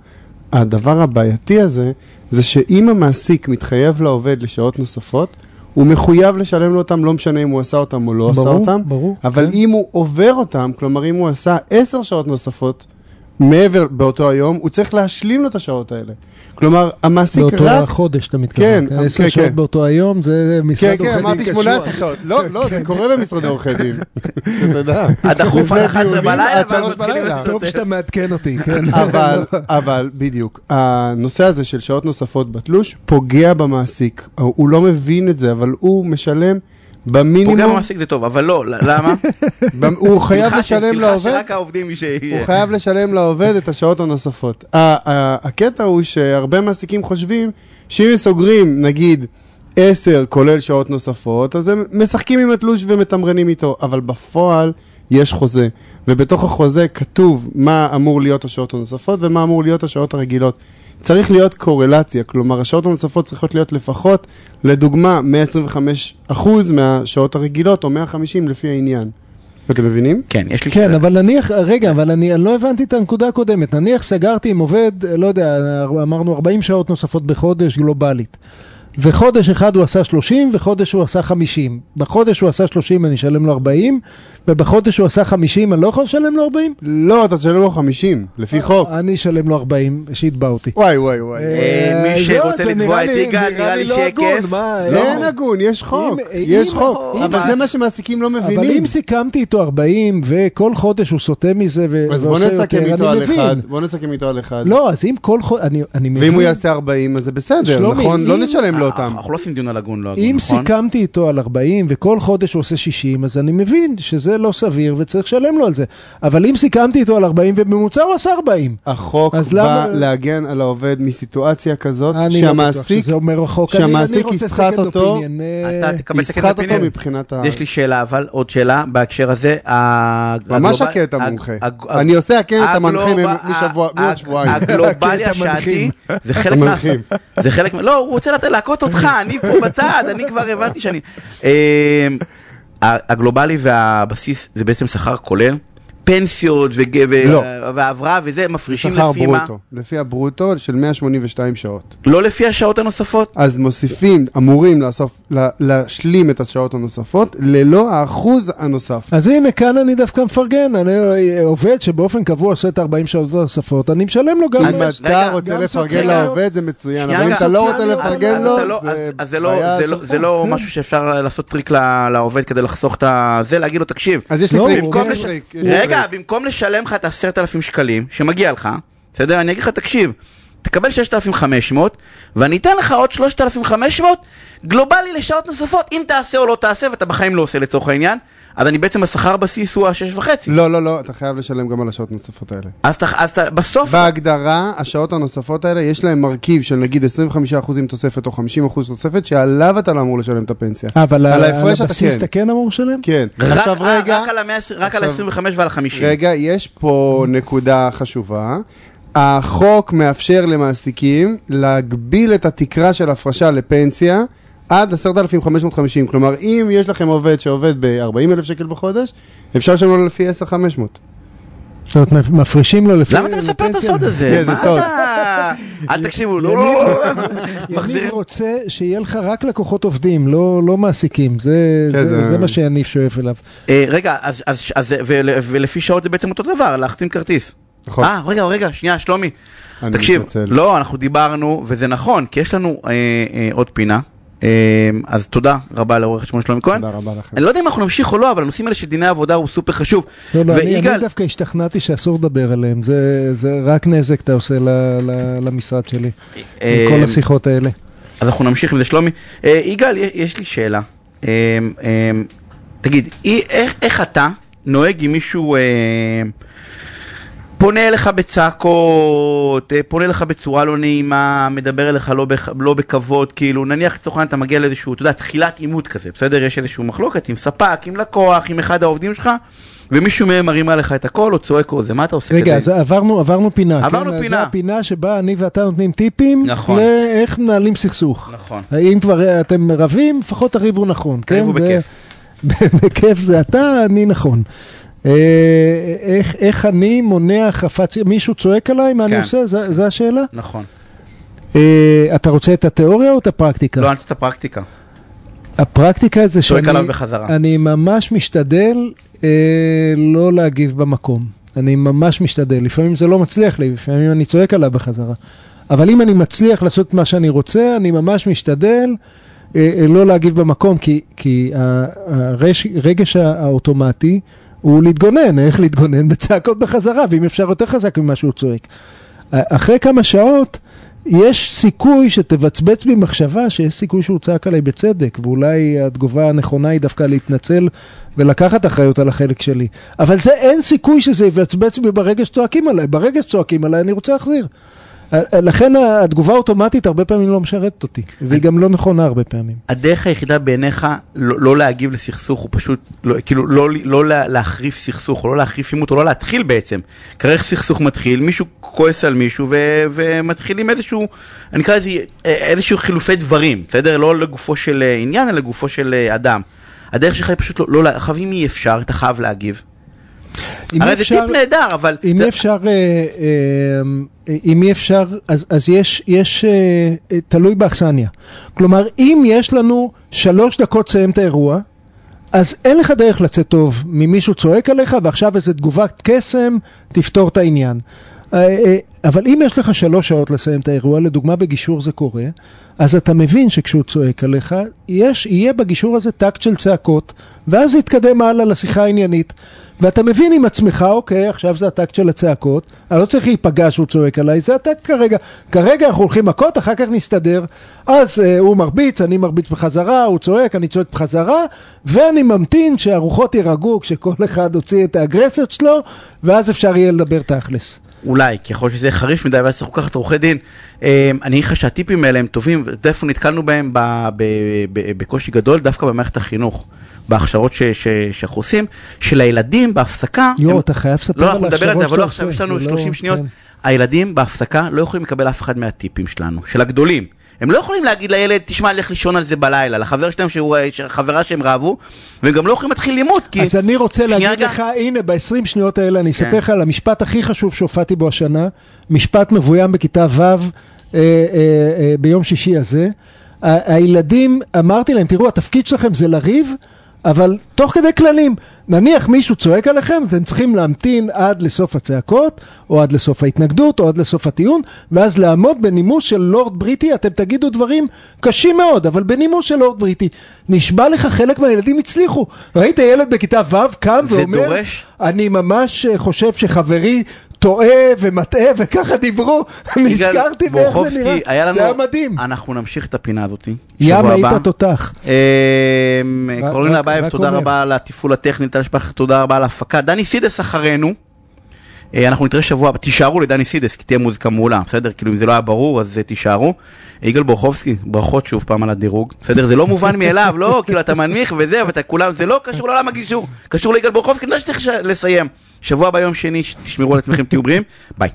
הדבר הבעייתי הזה, זה שאם המעסיק מתחייב לעובד לשעות נוספות, הוא מחויב לשלם לו אותם, לא משנה אם הוא עשה אותם או לא עשה ברור, אותם. ברור, אבל כן. אם הוא עובר אותם, כלומר אם הוא עשה עשר שעות נוספות מעבר באותו היום, הוא צריך להשלים לו את השעות האלה. כלומר, המעסיק באותו רק... החודש אתה מתכוון. כן, 10 כן, שעות כן. באותו היום, זה משרד כן, עורכי כן, דין אמרתי קשוח. 18 שעות. לא, לא, זה קורה במשרדי עורכי דין. אתה יודע. הדחוף עד 11 דיונים בלילה, עד ואז שלוש מתחילים בלילה. לשוטט. טוב שאתה מעדכן אותי, כן. אבל, אבל, בדיוק, הנושא הזה של שעות נוספות בתלוש פוגע במעסיק. הוא לא מבין את זה, אבל הוא משלם פוגע במינימום, במעסיק זה טוב, אבל לא, למה? הוא חייב תלחש- לשלם תלחש לעובד, שרק העובדים ש... הוא חייב לשלם לעובד את השעות הנוספות. הקטע הוא שהרבה מעסיקים חושבים שאם סוגרים, נגיד, 10 כולל שעות נוספות, אז הם משחקים עם התלוש ומתמרנים איתו, אבל בפועל יש חוזה, ובתוך החוזה כתוב מה אמור להיות השעות הנוספות ומה אמור להיות השעות הרגילות. צריך להיות קורלציה, כלומר השעות הנוספות צריכות להיות לפחות, לדוגמה, 125% מהשעות הרגילות או 150 לפי העניין. אתם מבינים? כן, יש לי כן, שאלה. אבל נניח, רגע, אבל אני אני לא הבנתי את הנקודה הקודמת. נניח סגרתי עם עובד, לא יודע, אמרנו 40 שעות נוספות בחודש גלובלית. וחודש אחד הוא עשה 30 וחודש הוא עשה 50. בחודש הוא עשה 30 אני אשלם לו 40, ובחודש הוא עשה 50 אני לא יכול לשלם לו 40? לא, אתה תשלם לו 50, לפי חוק. אני אשלם לו 40, שיתבע אותי. וואי וואי וואי. אה, מי אה, שרוצה לא, לתבוע את יגאל, נראה לי לא שיהיה הגון, כיף. מה, לא, אה, אין הגון, יש חוק, יש חוק, אבל זה מה שמעסיקים לא אבל מבינים. אם סיכמתי איתו 40 וכל חודש הוא סוטה מזה ועושה יותר, אני מבין. אחד, בוא נסכם איתו על אחד. לא, אז אם כל חודש, אני אני מבין. ואם הוא יעשה 40, אז זה בסדר, נכון? לא נשלם לו אותם. אנחנו לא עושים דיון על הגון, לא הגון, אם נכון? סיכמתי איתו על 40 וכל חודש הוא עושה 60, אז אני מבין שזה לא סביר וצריך לשלם לו על זה. אבל אם סיכמתי איתו על 40 ובממוצע הוא עשה 40. החוק אז בא למה- להגן על העובד מסיטואציה כזאת, אני לא שהמעסיק אני שהמעסיק רוצה יסחט אותו, אה, אתה תקבל סקנד יסחט אותו אופיניון. מבחינת ה... יש לי שאלה, אבל עוד שאלה בהקשר הזה. ממש הגלובל- הקטע מומחה. הג- אני עושה הקטע המנחה הגלובל- משבוע- ה- מעוד שבועיים. הגלובלי הקטע השעתי, מנחים. זה חלק מה... זה חלק. לא, הוא רוצה לת- להכות אותך, אני פה בצד, אני כבר הבנתי שאני... אה, הגלובלי והבסיס זה בעצם שכר כולל? פנסיות וגבר לא. והבראה וזה מפרישים לפי מה? ברוטו, לפי הברוטו של 182 שעות. לא לפי השעות הנוספות? אז מוסיפים, אמורים לאסוף, לה- להשלים את השעות הנוספות, ללא האחוז הנוסף. אז הנה, כאן אני דווקא מפרגן, אני אה, עובד שבאופן קבוע עושה את 40 שעות נוספות, אני משלם לו גם... אם רגע, אתה רוצה גם לפרגן. לעובד זה מצוין, אבל אם רגע. אתה לא רוצה לפרגן לו, לא- זה לא- בעיה זה לא- זה. לא. משהו שאפשר לעשות טריק לעובד כדי לחסוך את. זה, להגיד לו, תקשיב, אז יש לי לא, טריק, רגע, במקום לשלם לך את העשרת אלפים שקלים שמגיע לך, בסדר? אני אגיד לך, תקשיב, תקבל 6,500 ואני אתן לך עוד 3,500 גלובלי לשעות נוספות, אם תעשה או לא תעשה, ואתה בחיים לא עושה לצורך העניין, אז אני בעצם השכר בסיס הוא השש וחצי. לא, לא, לא, אתה חייב לשלם גם על השעות הנוספות האלה. אז אתה, אז אתה, בסוף, בהגדרה, השעות הנוספות האלה, יש להם מרכיב של נגיד 25% תוספת או 50% תוספת, שעליו אתה לא אמור לשלם את הפנסיה. אבל על על ההפרש אתה הבסיס כן. אתה כן אמור לשלם? כן. רק, עכשיו רגע, רק על, המאה, רק על עכשיו- ה-25 ועל ה-50. רגע, יש פה נקודה חשובה. החוק מאפשר למעסיקים להגביל את התקרה של הפרשה לפנסיה עד 10,550. כלומר, אם יש לכם עובד שעובד ב-40,000 שקל בחודש, אפשר לשלם לו לפי 10,500. זאת אומרת, מפרישים לו לפי... למה אתה מספר את? הסוד הזה? כן, זה סוד. אתה... אל תקשיבו, לא, יניב-. רוצה שיהיה לך רק לקוחות עובדים, לא לא מעסיקים, זה- כן, זה מה שיניב שואף אליו. אה, רגע, אז, אז, אז ול, ולפי שעות זה בעצם אותו דבר, להחתים כרטיס. נכון. אה, רגע, רגע, שנייה, שלומי. אני תקשיב, מתנצל. לא, אנחנו דיברנו, וזה נכון, כי יש לנו אה, אה, עוד פינה. אה, אז תודה רבה לעורך שמונה שלומי כהן. תודה רבה לכם. אני לא יודע אם אנחנו נמשיך או לא, אבל הנושאים האלה של דיני עבודה הוא סופר חשוב. לא, לא, אני- אני ויגאל, דווקא השתכנעתי שאסור לדבר עליהם, זה זה רק נזק אתה עושה ל- ל- למשרד שלי, אה, עם כל השיחות האלה. אז אנחנו נמשיך עם זה, שלומי. אה, יגאל, יש- יש לי שאלה. אה, אה, תגיד, אי- איך איך אתה נוהג עם מישהו... אה, פונה אליך בצעקות, אה, פונה אליך בצורה לא נעימה, מדבר אליך לא, בכ... לא בכבוד, כאילו, נניח לצורך העניין אתה מגיע לאיזשהו, אתה יודע, תחילת עימות כזה, בסדר? יש איזשהו מחלוקת עם ספק, עם לקוח, עם אחד העובדים שלך, ומישהו מהם מרים עליך את הכל, או צועק או זה, מה אתה עושה רגע, כדי? אז עברנו, עברנו פינה. עברנו כן? פינה. זו הפינה שבה אני ואתה נותנים טיפים נכון. לאיך מנהלים סכסוך. נכון. אם כבר אתם רבים, לפחות תריבו נכון. תריבו כן? זה- בכיף. בכיף זה אתה, אני נכון. אה, איך, איך אני מונע החרפת... מישהו צועק עליי, מה אני כן. עושה? זו- השאלה? נכון. אה, אתה רוצה את התיאוריה או את הפרקטיקה? לא, אני רוצה את הפרקטיקה. הפרקטיקה זה שאני. אני ממש משתדל אה, לא להגיב במקום. אני ממש משתדל. לפעמים זה לא מצליח לי, לפעמים אני צועק עליו בחזרה. אבל אם אני מצליח לעשות מה שאני רוצה, אני ממש משתדל אה, אה, לא להגיב במקום, כי, כי הרגש האוטומטי הוא להתגונן, איך להתגונן בצעקות בחזרה, ואם אפשר יותר חזק ממה שהוא צועק. אחרי כמה שעות, יש סיכוי שתבצבץ בי מחשבה שיש סיכוי שהוא צעק עליי בצדק, ואולי התגובה הנכונה היא דווקא להתנצל ולקחת אחריות על החלק שלי. אבל זה אין סיכוי שזה יבצבץ בי ברגע שצועקים עליי, ברגע שצועקים עליי אני רוצה להחזיר. לכן התגובה האוטומטית הרבה פעמים לא משרתת אותי, והיא גם לא נכונה הרבה פעמים. הדרך היחידה בעיניך לא, לא להגיב לסכסוך הוא פשוט, לא, כאילו לא, לא לה- להחריף סכסוך, או לא להחריף עימות, או לא להתחיל בעצם. כרגע סכסוך מתחיל, מישהו כועס על מישהו ומתחילים איזשהו, אני אקרא לזה איזשהו חילופי דברים, בסדר? לא לגופו של עניין, אלא לגופו של אה, אדם. הדרך שלך היא פשוט לא, לא, עכשיו אם אי אפשר, אתה חייב להגיב. הרי זה אפשר- טיפ נהדר, אבל... אם אי אפשר, אה, אה, אם אי אפשר, אז, אז יש, יש אה, אה, תלוי באכסניה. כלומר, אם יש לנו שלוש דקות לסיים את האירוע, אז אין לך דרך לצאת טוב ממישהו צועק עליך ועכשיו איזה תגובת קסם תפתור את העניין. אה, אה, אבל אם יש לך שלוש שעות לסיים את האירוע, לדוגמה בגישור זה קורה, אז אתה מבין שכשהוא צועק עליך, יש, יהיה בגישור הזה טקט של צעקות, ואז יתקדם הלאה לשיחה העניינית. ואתה מבין עם עצמך, אוקיי, עכשיו זה הטקט של הצעקות, אני לא צריך להיפגע שהוא צועק עליי, זה הטקט כרגע. כרגע אנחנו הולכים מכות, אחר כך נסתדר. אז אה, הוא מרביץ, אני מרביץ בחזרה, הוא צועק, אני צועק בחזרה, ואני ממתין שהרוחות יירגעו כשכל אחד הוציא את האגרסיות שלו, ואז אפשר יהיה לדבר תכלס. אולי, ככל שזה יהיה חריף מדי ואז צריך לקחת עורכי דין. אה, אני אגיד לך שהטיפים האלה הם טובים, איפה נתקלנו בהם בקושי גדול? דווקא במערכת החינוך, בהכשרות שאנחנו עושים, שלילדים בהפסקה... יואו, אתה חייב לספר לא, על אנחנו נדבר על זה, ההכשרות אבל לא עכשיו, יש לנו זה לא- 30 שניות. כן. הילדים בהפסקה לא יכולים לקבל אף אחד מהטיפים שלנו, של הגדולים. הם לא יכולים להגיד לילד, תשמע, לך לישון על זה בלילה, לחבר שלהם, שהוא, החברה שהם רבו, והם גם לא יכולים להתחיל לימוד, כי... אז אני רוצה להגיד רגע. לך, הנה, ב-20 שניות האלה אני כן. אספר לך על המשפט הכי חשוב שהופעתי בו השנה, משפט מבוים בכיתה ו' אה, אה, אה, ביום שישי הזה. הילדים, אמרתי להם, תראו, התפקיד שלכם זה לריב, אבל תוך כדי כללים. נניח מישהו צועק עליכם, אתם צריכים להמתין עד לסוף הצעקות, או עד לסוף ההתנגדות, או עד לסוף הטיעון, ואז לעמוד בנימוס של לורד בריטי, אתם תגידו דברים קשים מאוד, אבל בנימוס של לורד בריטי. נשבע לך, חלק מהילדים הצליחו. ראית ילד בכיתה ו' קם זה ואומר, דורש? אני ממש אה, חושב שחברי טועה ומטעה, וככה דיברו, נזכרתי באיך זה נראה. היה לנו... זה היה מדהים. אנחנו נמשיך את הפינה הזאת. ים היית. תותח. אמ, קרולינה אבייב, רק תודה. רבה על התפעול הטכני, טל שפייכלר, תודה רבה על ההפקה. דני סידס אחרינו. אה, אנחנו נתראה שבוע. תישארו לדני סידס, כי תהיה מוזיקה מעולה, בסדר? כאילו אם זה לא היה ברור, אז אה, תישארו. יגאל בורוכובסקי, ברכות שוב פעם על הדירוג, בסדר? זה לא מובן מאליו, לא, כאילו אתה מנמיך וזה, ואתה כולם, זה לא קשור לעולם הגישור, קשור ליגאל בורוכובסקי, אני יודע שצריך לסיים. שבוע הבא יום שני, תשמרו על עצמכם, תהיו בריאים, ביי.